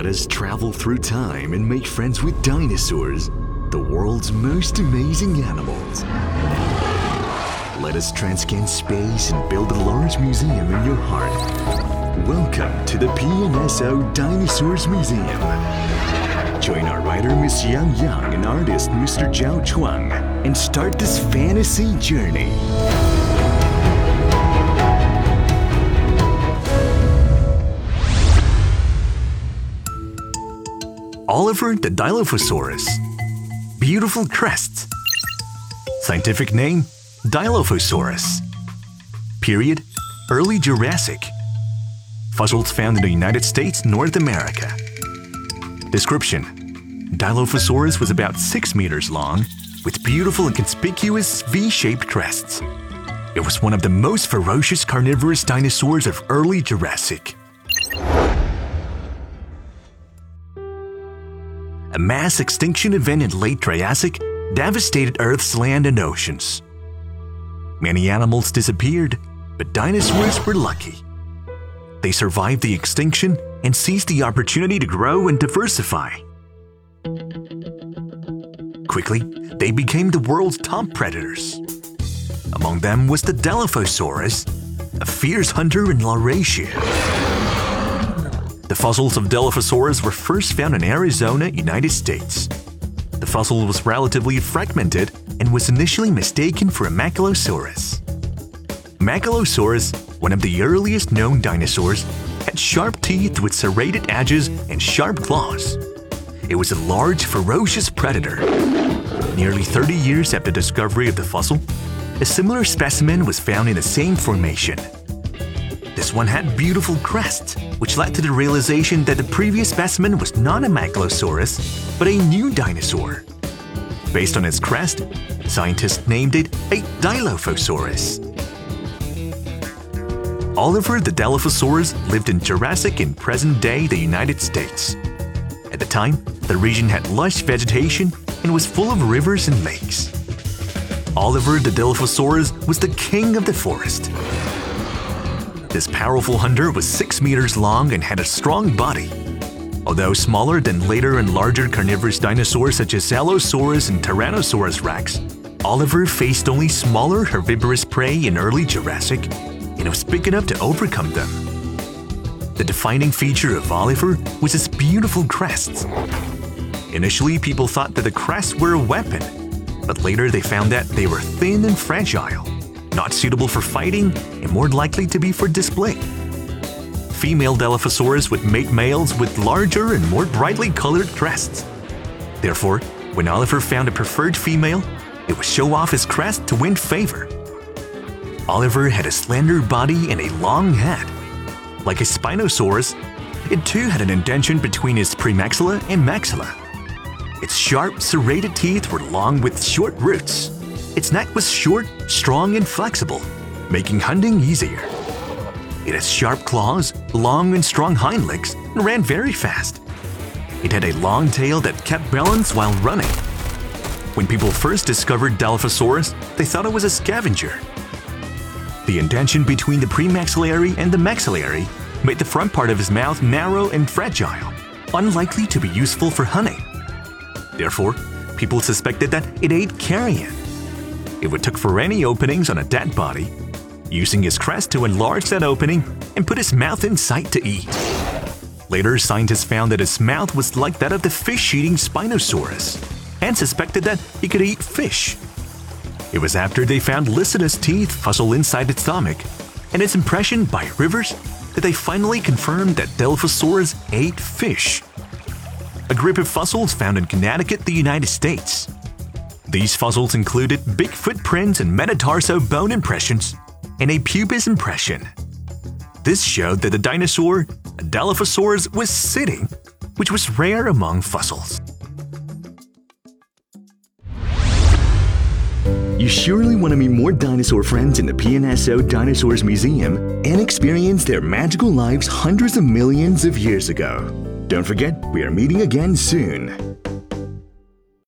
Let us travel through time and make friends with dinosaurs, the world's most amazing animals. Let us transcend space and build a large museum in your heart. Welcome to the PNSO Dinosaurs Museum. Join our writer Miss Yang Yang and artist Mr. Zhao Chuang and start this fantasy journey. Oliver the Dilophosaurus. Beautiful crests. Scientific name Dilophosaurus. Period Early Jurassic. Fossils found in the United States, North America. Description Dilophosaurus was about 6 meters long, with beautiful and conspicuous V shaped crests. It was one of the most ferocious carnivorous dinosaurs of early Jurassic. A mass extinction event in late Triassic devastated Earth's land and oceans. Many animals disappeared, but dinosaurs were lucky. They survived the extinction and seized the opportunity to grow and diversify. Quickly, they became the world's top predators. Among them was the Dilophosaurus, a fierce hunter in Laurasia. The fossils of Dilophosaurus were first found in Arizona, United States. The fossil was relatively fragmented and was initially mistaken for a Megalosaurus. Megalosaurus, one of the earliest known dinosaurs, had sharp teeth with serrated edges and sharp claws. It was a large, ferocious predator. Nearly 30 years after the discovery of the fossil, a similar specimen was found in the same formation. This one had beautiful crests, which led to the realization that the previous specimen was not a Megalosaurus, but a new dinosaur. Based on its crest, scientists named it a Dilophosaurus. Oliver the Dilophosaurus lived in Jurassic in present-day the United States. At the time, the region had lush vegetation and was full of rivers and lakes. Oliver the Dilophosaurus was the king of the forest. This powerful hunter was 6 meters long and had a strong body. Although smaller than later and larger carnivorous dinosaurs such as Allosaurus and Tyrannosaurus rex, Oliver faced only smaller herbivorous prey in early Jurassic and was big enough to overcome them. The defining feature of Oliver was his beautiful crests. Initially, people thought that the crests were a weapon, but later they found that they were thin and fragile, not suitable for fighting, and more likely to be for display. Female Dilophosaurus would mate males with larger and more brightly colored crests. Therefore, when Oliver found a preferred female, it would show off his crest to win favor. Oliver had a slender body and a long head. Like a Spinosaurus, it too had an indention between its premaxilla and maxilla. Its sharp, serrated teeth were long with short roots. Its neck was short, strong, and flexible, making hunting easier. It had sharp claws, long and strong hind legs, and ran very fast. It had a long tail that kept balance while running. When people first discovered Dilophosaurus, they thought it was a scavenger. The indention between the premaxillary and the maxillary made the front part of his mouth narrow and fragile, unlikely to be useful for hunting. Therefore, people suspected that it ate carrion. It would tuck for any openings on a dead body, using his crest to enlarge that opening and put his mouth in sight to eat. Later, scientists found that his mouth was like that of the fish-eating Spinosaurus, and suspected that he could eat fish. It was after they found Lycida's teeth fossil inside its stomach and its impression by rivers that they finally confirmed that Dilophosaurus ate fish. A group of fossils found in Connecticut, the United States. These fossils included big footprints and metatarso bone impressions and a pubis impression. This showed that the dinosaur, Dilophosaurus, was sitting, which was rare among fossils. You surely want to meet more dinosaur friends in the PNSO Dinosaurs Museum and experience their magical lives hundreds of millions of years ago. Don't forget, we are meeting again soon.